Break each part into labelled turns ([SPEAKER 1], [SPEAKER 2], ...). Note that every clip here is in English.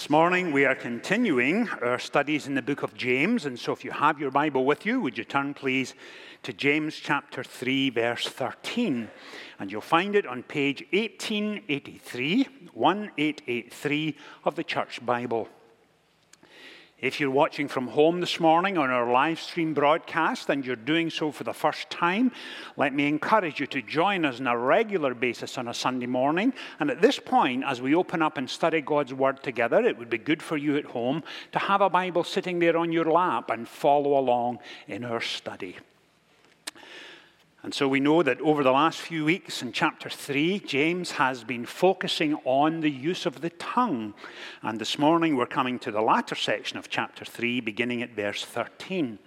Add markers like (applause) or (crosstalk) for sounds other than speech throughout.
[SPEAKER 1] This morning we are continuing our studies in the book of James, and so if you have your Bible with you, would you turn please to James chapter 3, verse 13? And you'll find it on page 1883, 1883 of the Church Bible. If you're watching from home this morning on our live stream broadcast and you're doing so for the first time, let me encourage you to join us on a regular basis on a Sunday morning. And at this point, as we open up and study God's Word together, it would be good for you at home to have a Bible sitting there on your lap and follow along in our study. And so we know that over the last few weeks in chapter 3, James has been focusing on the use of the tongue. And this morning we're coming to the latter section of chapter 3, beginning at verse 13.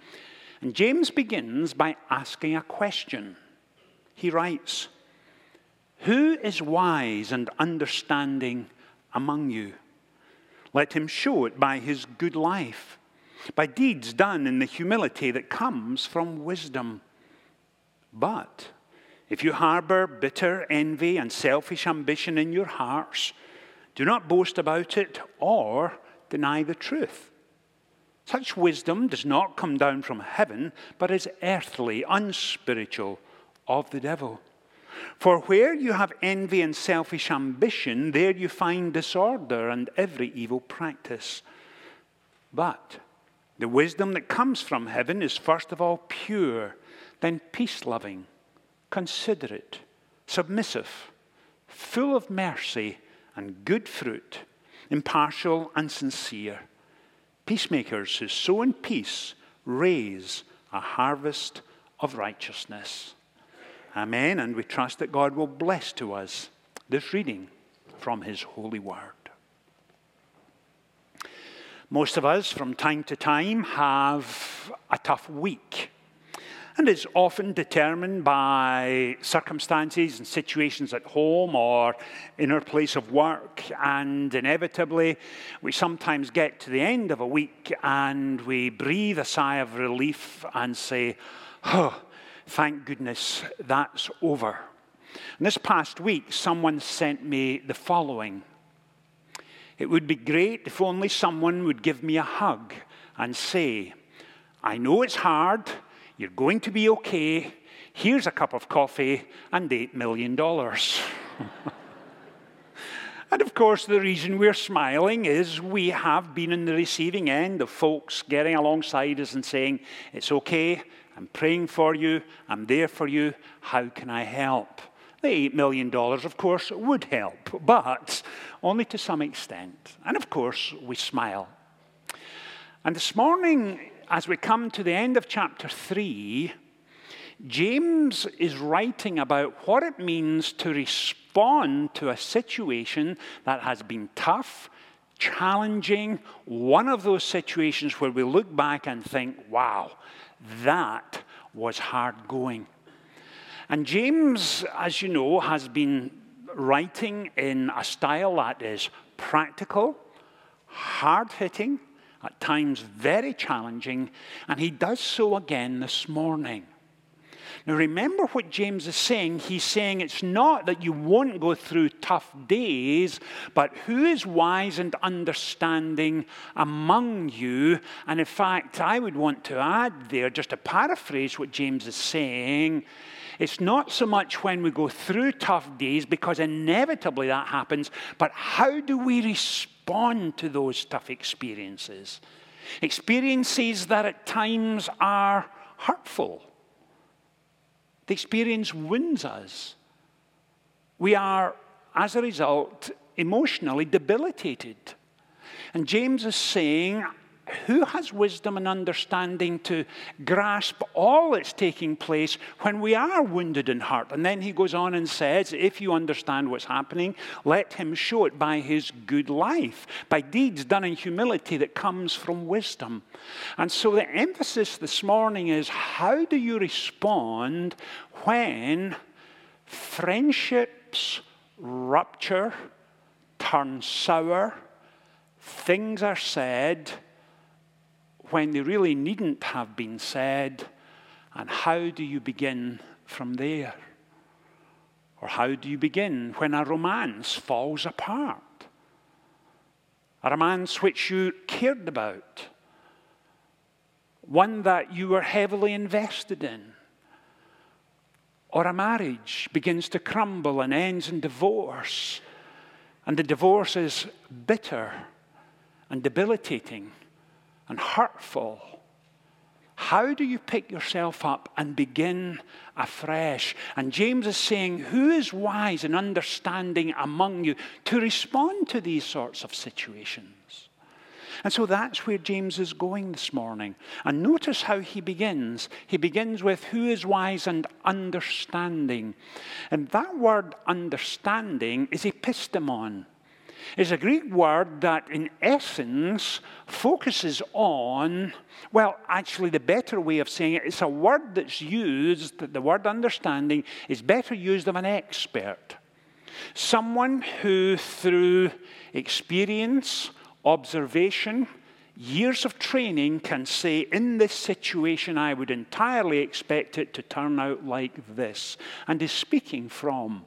[SPEAKER 1] And James begins by asking a question. He writes, Who is wise and understanding among you? Let him show it by his good life, by deeds done in the humility that comes from wisdom. But if you harbor bitter envy and selfish ambition in your hearts, do not boast about it or deny the truth. Such wisdom does not come down from heaven, but is earthly, unspiritual, of the devil. For where you have envy and selfish ambition, there you find disorder and every evil practice. But the wisdom that comes from heaven is first of all pure then peace loving, considerate, submissive, full of mercy and good fruit, impartial and sincere. Peacemakers who sow in peace raise a harvest of righteousness. Amen. And we trust that God will bless to us this reading from His holy word. Most of us, from time to time, have a tough week and it's often determined by circumstances and situations at home or in our place of work. And inevitably, we sometimes get to the end of a week and we breathe a sigh of relief and say, Oh, thank goodness that's over. And this past week, someone sent me the following It would be great if only someone would give me a hug and say, I know it's hard. You're going to be okay. Here's a cup of coffee and $8 million. (laughs) and of course, the reason we're smiling is we have been in the receiving end of folks getting alongside us and saying, It's okay. I'm praying for you. I'm there for you. How can I help? The $8 million, of course, would help, but only to some extent. And of course, we smile. And this morning, as we come to the end of chapter 3, James is writing about what it means to respond to a situation that has been tough, challenging, one of those situations where we look back and think, wow, that was hard going. And James, as you know, has been writing in a style that is practical, hard hitting, at times very challenging, and he does so again this morning. Now, remember what James is saying. He's saying it's not that you won't go through tough days, but who is wise and understanding among you? And in fact, I would want to add there, just to paraphrase what James is saying, it's not so much when we go through tough days, because inevitably that happens, but how do we respond to those tough experiences? Experiences that at times are hurtful. The experience wounds us. We are, as a result, emotionally debilitated. And James is saying, who has wisdom and understanding to grasp all that's taking place when we are wounded and hurt? And then he goes on and says, If you understand what's happening, let him show it by his good life, by deeds done in humility that comes from wisdom. And so the emphasis this morning is how do you respond when friendships rupture, turn sour, things are said? When they really needn't have been said? And how do you begin from there? Or how do you begin when a romance falls apart? a romance which you cared about, one that you were heavily invested in, or a marriage begins to crumble and ends in divorce, and the divorce is bitter and debilitating and hurtful. How do you pick yourself up and begin afresh? And James is saying, Who is wise and understanding among you to respond to these sorts of situations? And so that's where James is going this morning. And notice how he begins. He begins with who is wise and understanding. And that word understanding is epistemon. It's a Greek word that, in essence, focuses on, well, actually, the better way of saying it, it's a word that's used, the word understanding is better used of an expert. Someone who, through experience, observation, years of training can say, in this situation, I would entirely expect it to turn out like this, and is speaking from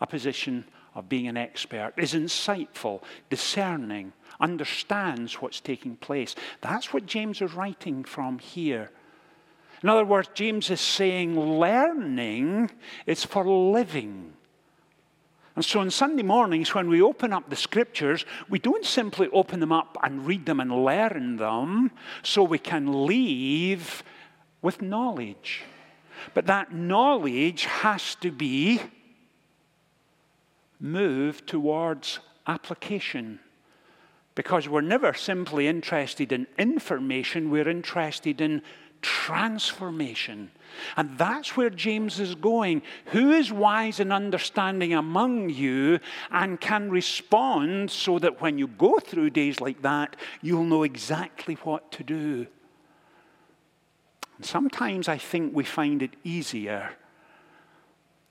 [SPEAKER 1] a position of being an expert, is insightful, discerning, understands what's taking place. That's what James is writing from here. In other words, James is saying learning is for living. And so on Sunday mornings, when we open up the scriptures, we don't simply open them up and read them and learn them so we can leave with knowledge. But that knowledge has to be moved towards application. Because we're never simply interested in information, we're interested in transformation. And that's where James is going. Who is wise and understanding among you and can respond so that when you go through days like that, you'll know exactly what to do? Sometimes I think we find it easier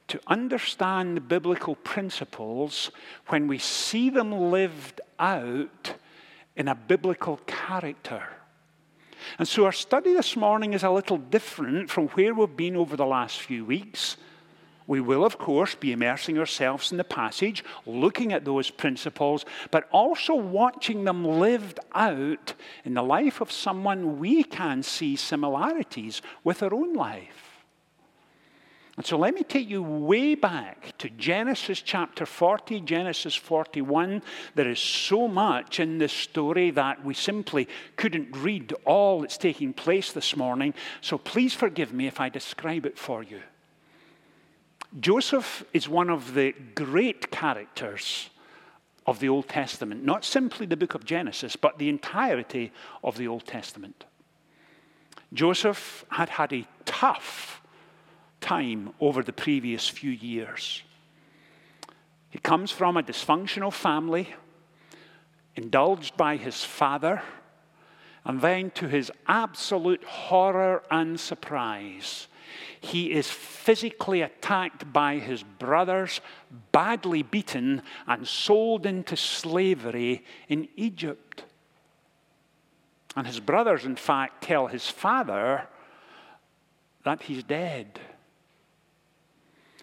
[SPEAKER 1] to understand biblical principles when we see them lived out in a biblical character. And so our study this morning is a little different from where we've been over the last few weeks. We will, of course, be immersing ourselves in the passage, looking at those principles, but also watching them lived out in the life of someone we can see similarities with our own life. And so let me take you way back to Genesis chapter 40, Genesis 41. There is so much in this story that we simply couldn't read all that's taking place this morning. So please forgive me if I describe it for you. Joseph is one of the great characters of the Old Testament, not simply the book of Genesis, but the entirety of the Old Testament. Joseph had had a tough time over the previous few years. He comes from a dysfunctional family, indulged by his father, and then to his absolute horror and surprise, he is physically attacked by his brothers, badly beaten, and sold into slavery in Egypt. And his brothers, in fact, tell his father that he's dead.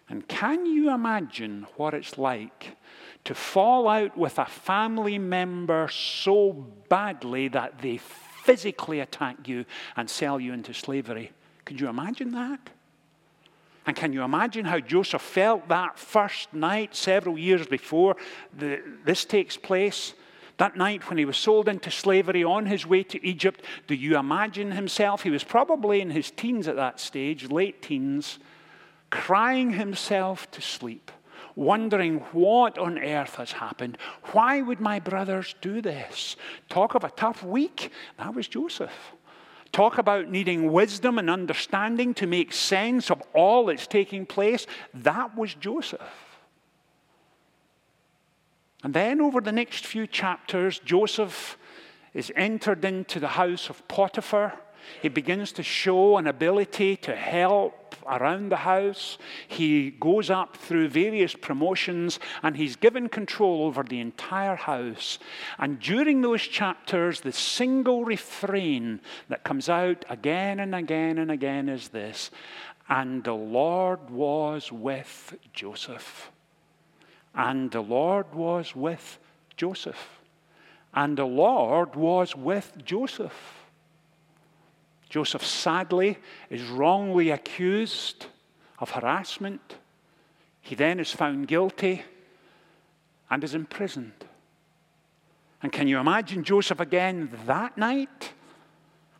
[SPEAKER 1] And can you imagine what it's like to fall out with a family member so badly that they physically attack you and sell you into slavery? Could you imagine that? And can you imagine how Joseph felt that first night, several years before the, this takes place? That night when he was sold into slavery on his way to Egypt, do you imagine himself? He was probably in his teens at that stage, late teens crying himself to sleep, wondering what on earth has happened. Why would my brothers do this? Talk of a tough week. That was Joseph. Talk about needing wisdom and understanding to make sense of all that's taking place. That was Joseph. And then over the next few chapters, Joseph is entered into the house of Potiphar. He begins to show an ability to help around the house. He goes up through various promotions and he's given control over the entire house. And during those chapters, the single refrain that comes out again and again and again is this And the Lord was with Joseph. And the Lord was with Joseph. And the Lord was with Joseph. Joseph sadly is wrongly accused of harassment. He then is found guilty and is imprisoned. And can you imagine Joseph again that night?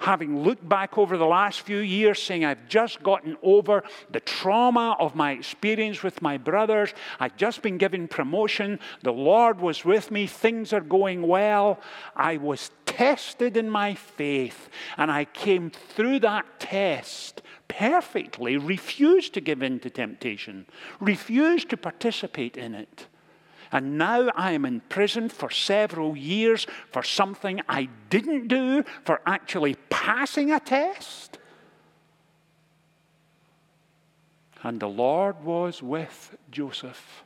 [SPEAKER 1] having looked back over the last few years, saying, I've just gotten over the trauma of my experience with my brothers. I've just been given promotion. The Lord was with me. Things are going well. I was tested in my faith, and I came through that test perfectly, refused to give in to temptation, refused to participate in it. And now I am in prison for several years for something I didn't do, for actually passing a test. And the Lord was with Joseph.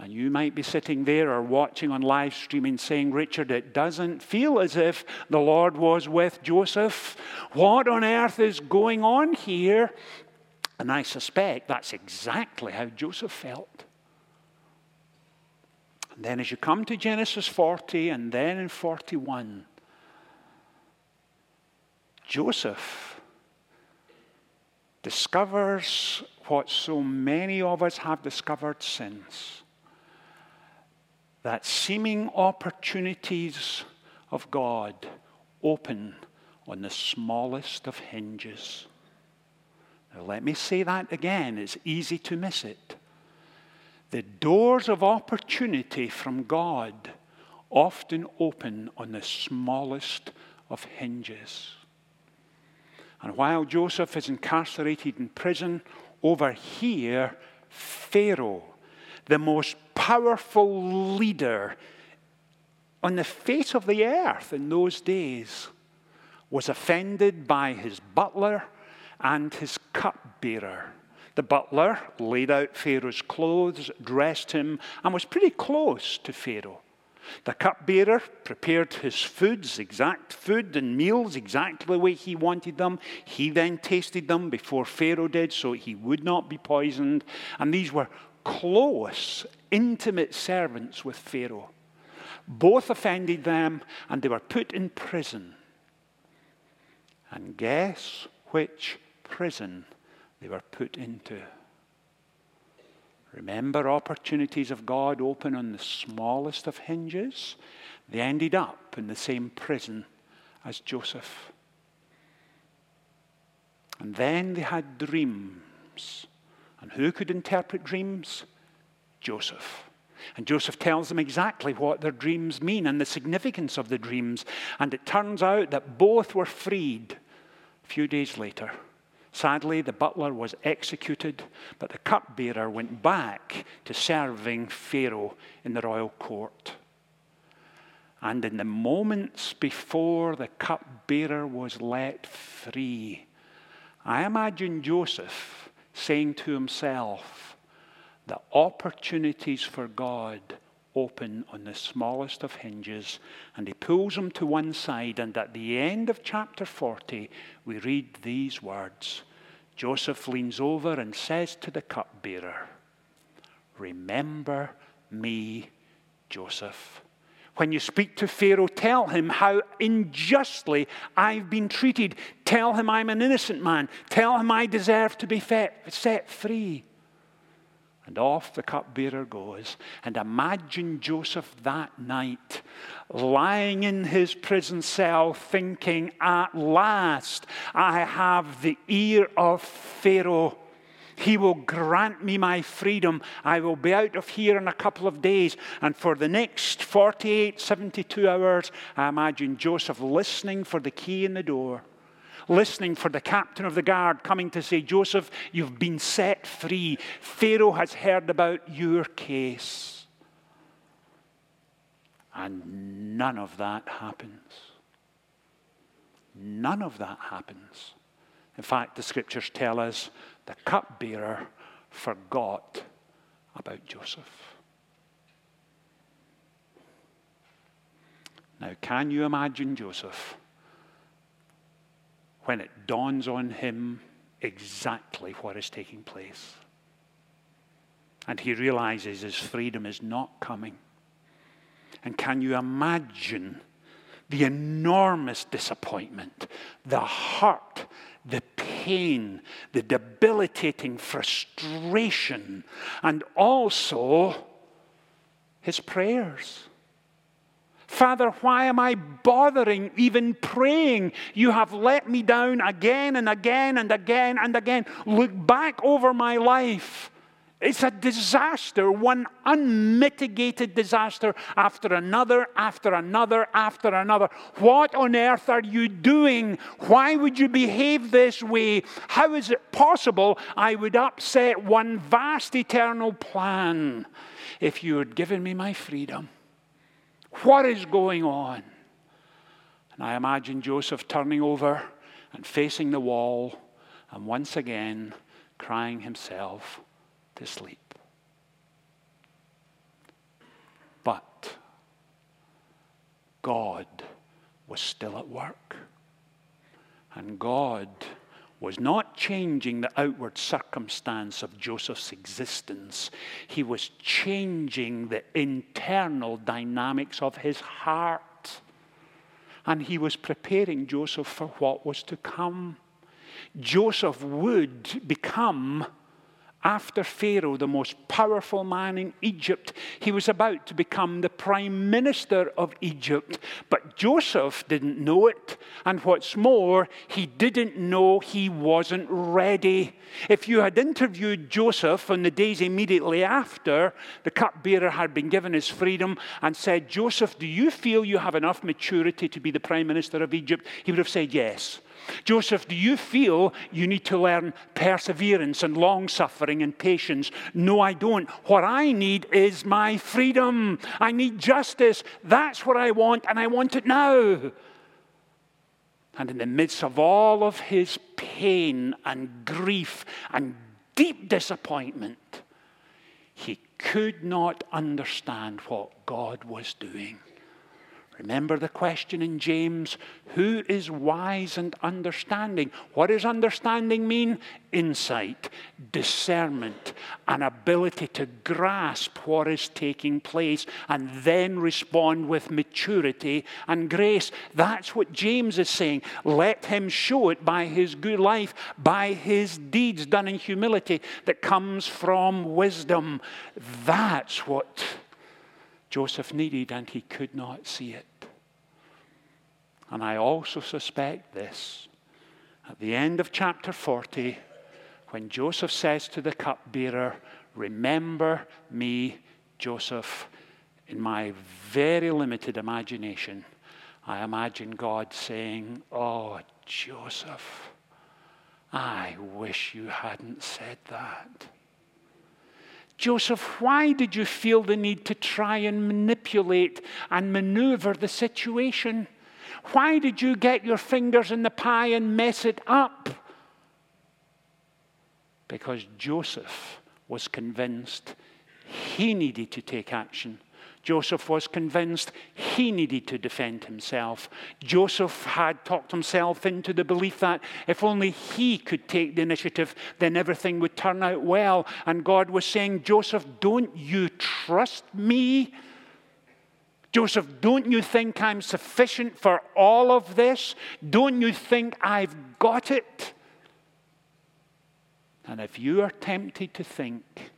[SPEAKER 1] And you might be sitting there or watching on live streaming saying, Richard, it doesn't feel as if the Lord was with Joseph. What on earth is going on here? And I suspect that's exactly how Joseph felt. And then, as you come to Genesis 40 and then in 41, Joseph discovers what so many of us have discovered since that seeming opportunities of God open on the smallest of hinges. Now, let me say that again, it's easy to miss it. The doors of opportunity from God often open on the smallest of hinges. And while Joseph is incarcerated in prison, over here, Pharaoh, the most powerful leader on the face of the earth in those days, was offended by his butler and his cupbearer. The butler laid out Pharaoh's clothes, dressed him, and was pretty close to Pharaoh. The cupbearer prepared his foods, exact food and meals, exactly the way he wanted them. He then tasted them before Pharaoh did, so he would not be poisoned. And these were close, intimate servants with Pharaoh. Both offended them, and they were put in prison. And guess which prison they were put into. Remember, opportunities of God open on the smallest of hinges? They ended up in the same prison as Joseph. And then they had dreams. And who could interpret dreams? Joseph. And Joseph tells them exactly what their dreams mean and the significance of the dreams. And it turns out that both were freed a few days later. Sadly, the butler was executed, but the cupbearer went back to serving Pharaoh in the royal court. And in the moments before the cupbearer was let free, I imagine Joseph saying to himself, The opportunities for God open on the smallest of hinges, and he pulls them to one side. And at the end of chapter 40, we read these words Joseph leans over and says to the cupbearer, Remember me, Joseph. When you speak to Pharaoh, tell him how unjustly I've been treated. Tell him I'm an innocent man. Tell him I deserve to be set free. And off the cupbearer goes. And imagine Joseph that night lying in his prison cell thinking, At last I have the ear of Pharaoh. He will grant me my freedom. I will be out of here in a couple of days. And for the next 48, 72 hours, I imagine Joseph listening for the key in the door listening for the captain of the guard coming to say, Joseph, you've been set free. Pharaoh has heard about your case. And none of that happens. None of that happens. In fact, the scriptures tell us the cupbearer forgot about Joseph. Now, can you imagine Joseph when it dawns on him exactly what is taking place. And he realizes his freedom is not coming. And can you imagine the enormous disappointment, the hurt, the pain, the debilitating frustration, and also his prayers? Father, why am I bothering even praying? You have let me down again and again and again and again. Look back over my life. It's a disaster, one unmitigated disaster after another, after another, after another. What on earth are you doing? Why would you behave this way? How is it possible I would upset one vast eternal plan if you had given me my freedom? What is going on? And I imagine Joseph turning over and facing the wall and once again crying himself to sleep. But God was still at work. And God was not changing the outward circumstance of Joseph's existence, he was changing the internal dynamics of his heart. And he was preparing Joseph for what was to come. Joseph would become after Pharaoh, the most powerful man in Egypt, he was about to become the prime minister of Egypt. But Joseph didn't know it. And what's more, he didn't know he wasn't ready. If you had interviewed Joseph on the days immediately after the cupbearer had been given his freedom and said, Joseph, do you feel you have enough maturity to be the prime minister of Egypt? He would have said yes. Joseph, do you feel you need to learn perseverance and long suffering and patience? No, I don't. What I need is my freedom. I need justice. That's what I want, and I want it now. And in the midst of all of his pain and grief and deep disappointment, he could not understand what God was doing. Remember the question in James who is wise and understanding? What does understanding mean? Insight, discernment, an ability to grasp what is taking place and then respond with maturity and grace. That's what James is saying. Let him show it by his good life, by his deeds done in humility that comes from wisdom. That's what Joseph needed, and he could not see it. And I also suspect this. At the end of chapter 40, when Joseph says to the cupbearer, Remember me, Joseph, in my very limited imagination, I imagine God saying, Oh, Joseph, I wish you hadn't said that. Joseph, why did you feel the need to try and manipulate and maneuver the situation? Why did you get your fingers in the pie and mess it up? Because Joseph was convinced he needed to take action. Joseph was convinced he needed to defend himself. Joseph had talked himself into the belief that if only he could take the initiative, then everything would turn out well. And God was saying, Joseph, don't you trust me? Joseph, don't you think I'm sufficient for all of this? Don't you think I've got it? And if you are tempted to think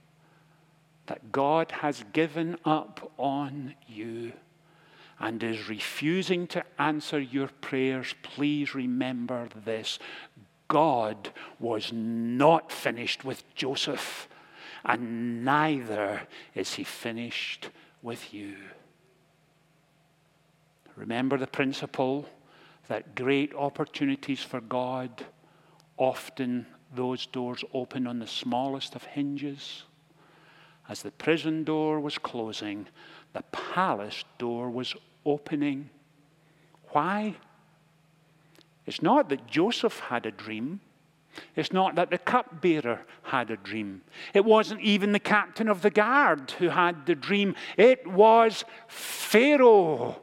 [SPEAKER 1] that God has given up on you and is refusing to answer your prayers, please remember this God was not finished with Joseph, and neither is he finished with you. Remember the principle that great opportunities for God, often those doors open on the smallest of hinges. As the prison door was closing, the palace door was opening. Why? It's not that Joseph had a dream. It's not that the cupbearer had a dream. It wasn't even the captain of the guard who had the dream. It was Pharaoh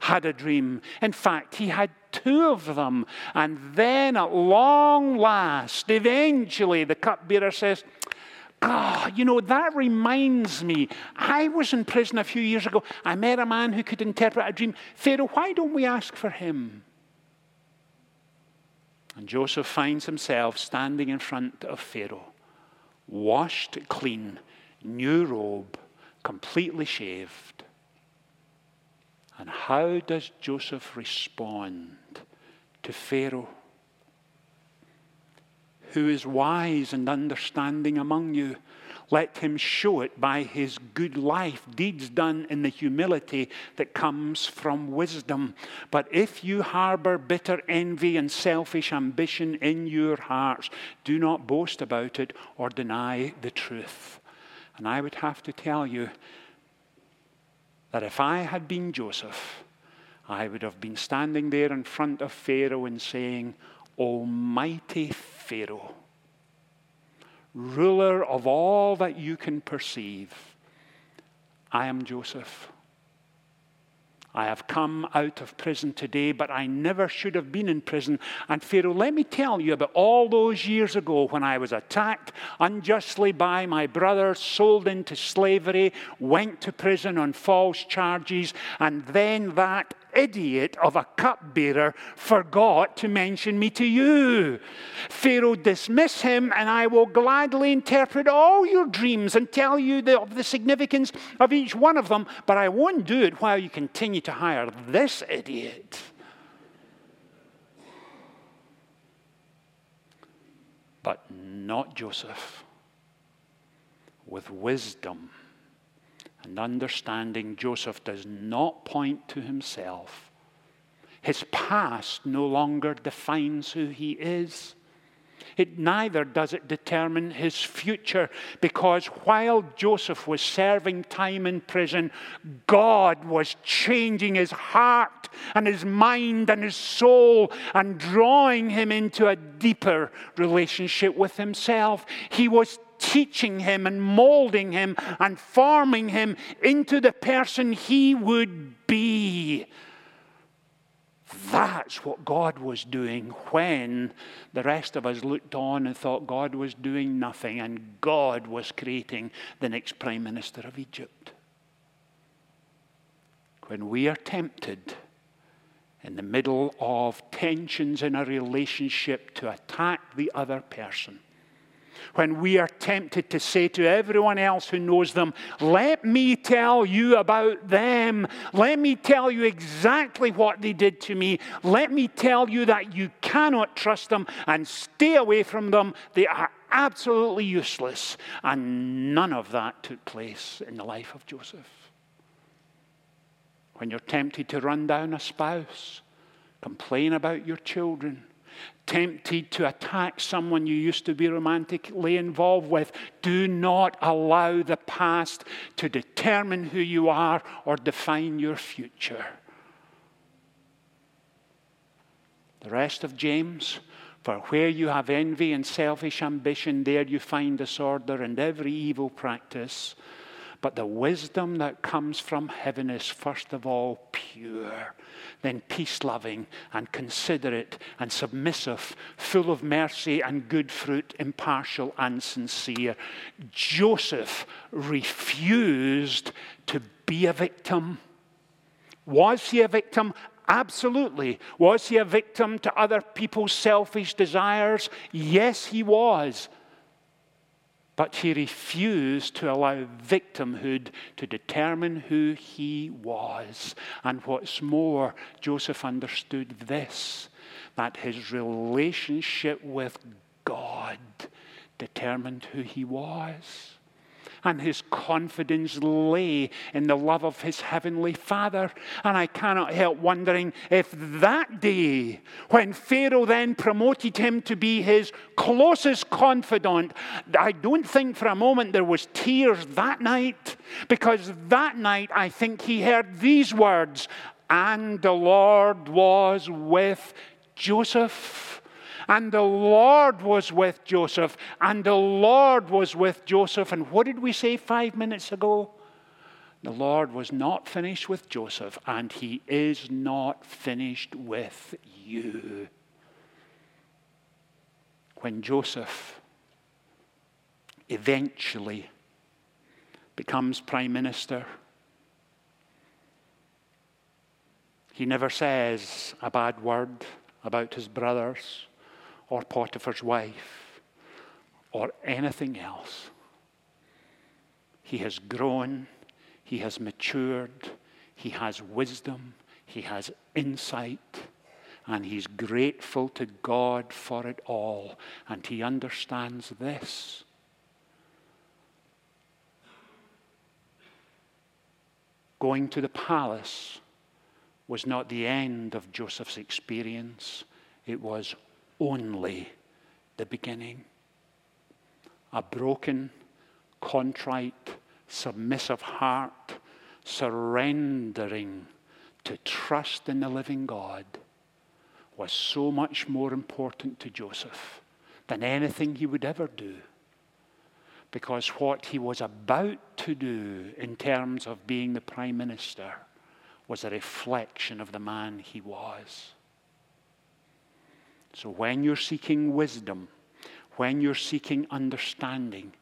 [SPEAKER 1] had a dream. In fact, he had two of them. And then, at long last, eventually, the cupbearer says, God, you know, that reminds me. I was in prison a few years ago. I met a man who could interpret a dream. Pharaoh, why don't we ask for him? And Joseph finds himself standing in front of Pharaoh, washed clean, new robe, completely shaved. And how does Joseph respond to Pharaoh? Who is wise and understanding among you. Let him show it by his good life, deeds done in the humility that comes from wisdom. But if you harbor bitter envy and selfish ambition in your hearts, do not boast about it or deny the truth. And I would have to tell you that if I had been Joseph, I would have been standing there in front of Pharaoh and saying, Almighty Pharaoh, ruler of all that you can perceive, I am Joseph. I have come out of prison today, but I never should have been in prison. And Pharaoh, let me tell you about all those years ago when I was attacked unjustly by my brothers, sold into slavery, went to prison on false charges, and then that idiot of a cupbearer forgot to mention me to you. Pharaoh, dismiss him, and I will gladly interpret all your dreams and tell you the, of the significance of each one of them, but I won't do it while you continue to hire this idiot. But not Joseph. With wisdom and understanding, Joseph does not point to himself. His past no longer defines who he is. It neither does it determine his future, because while Joseph was serving time in prison, God was changing his heart and his mind and his soul and drawing him into a deeper relationship with himself. He was teaching him and molding him and forming him into the person he would be. That's what God was doing when the rest of us looked on and thought God was doing nothing and God was creating the next Prime Minister of Egypt. When we are tempted in the middle of tensions in a relationship to attack the other person, when we are tempted to say to everyone else who knows them, Let me tell you about them. Let me tell you exactly what they did to me. Let me tell you that you cannot trust them and stay away from them. They are absolutely useless. And none of that took place in the life of Joseph. When you're tempted to run down a spouse, complain about your children, tempted to attack someone you used to be romantically involved with, do not allow the past to determine who you are or define your future. The rest of James, for where you have envy and selfish ambition, there you find disorder and every evil practice. But the wisdom that comes from heaven is first of all pure, then peace loving and considerate and submissive, full of mercy and good fruit, impartial and sincere. Joseph refused to be a victim. Was he a victim? Absolutely. Was he a victim to other people's selfish desires? Yes, he was. But he refused to allow victimhood to determine who he was. And what's more, Joseph understood this that his relationship with God determined who he was and his confidence lay in the love of his heavenly Father. And I cannot help wondering if that day, when Pharaoh then promoted him to be his closest confidant, I don't think for a moment there was tears that night, because that night I think he heard these words, and the Lord was with Joseph. And the Lord was with Joseph, and the Lord was with Joseph. And what did we say five minutes ago? The Lord was not finished with Joseph, and he is not finished with you. When Joseph eventually becomes prime minister. He never says a bad word about his brothers or Potiphar's wife or anything else. He has grown, he has matured, he has wisdom, he has insight, and he's grateful to God for it all. And he understands this. Going to the palace was not the end of Joseph's experience, it was only the beginning. A broken, contrite, submissive heart surrendering to trust in the living God was so much more important to Joseph than anything he would ever do. Because what he was about to do in terms of being the prime minister was a reflection of the man he was. So when you're seeking wisdom, when you're seeking understanding,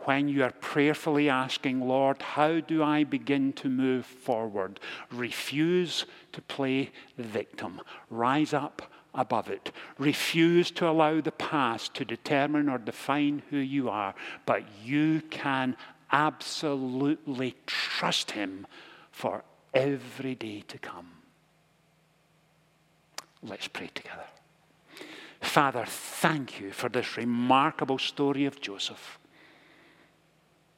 [SPEAKER 1] when you are prayerfully asking, Lord, how do I begin to move forward? Refuse to play the victim. Rise up above it. Refuse to allow the past to determine or define who you are, but you can absolutely trust Him for every day to come. Let's pray together. Father, thank you for this remarkable story of Joseph.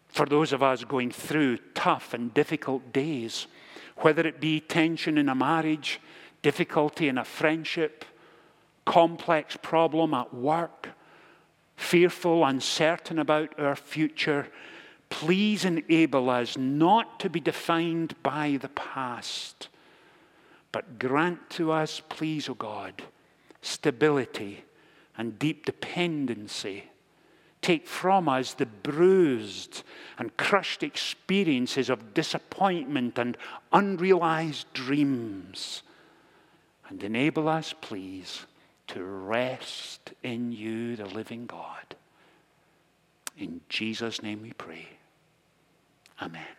[SPEAKER 1] For those of us going through tough and difficult days, whether it be tension in a marriage, difficulty in a friendship, complex problem at work, fearful, uncertain about our future, please enable us not to be defined by the past, but grant to us, please, O oh God, stability and deep dependency. Take from us the bruised and crushed experiences of disappointment and unrealized dreams. And enable us, please, to rest in you, the living God. In Jesus' name we pray. Amen.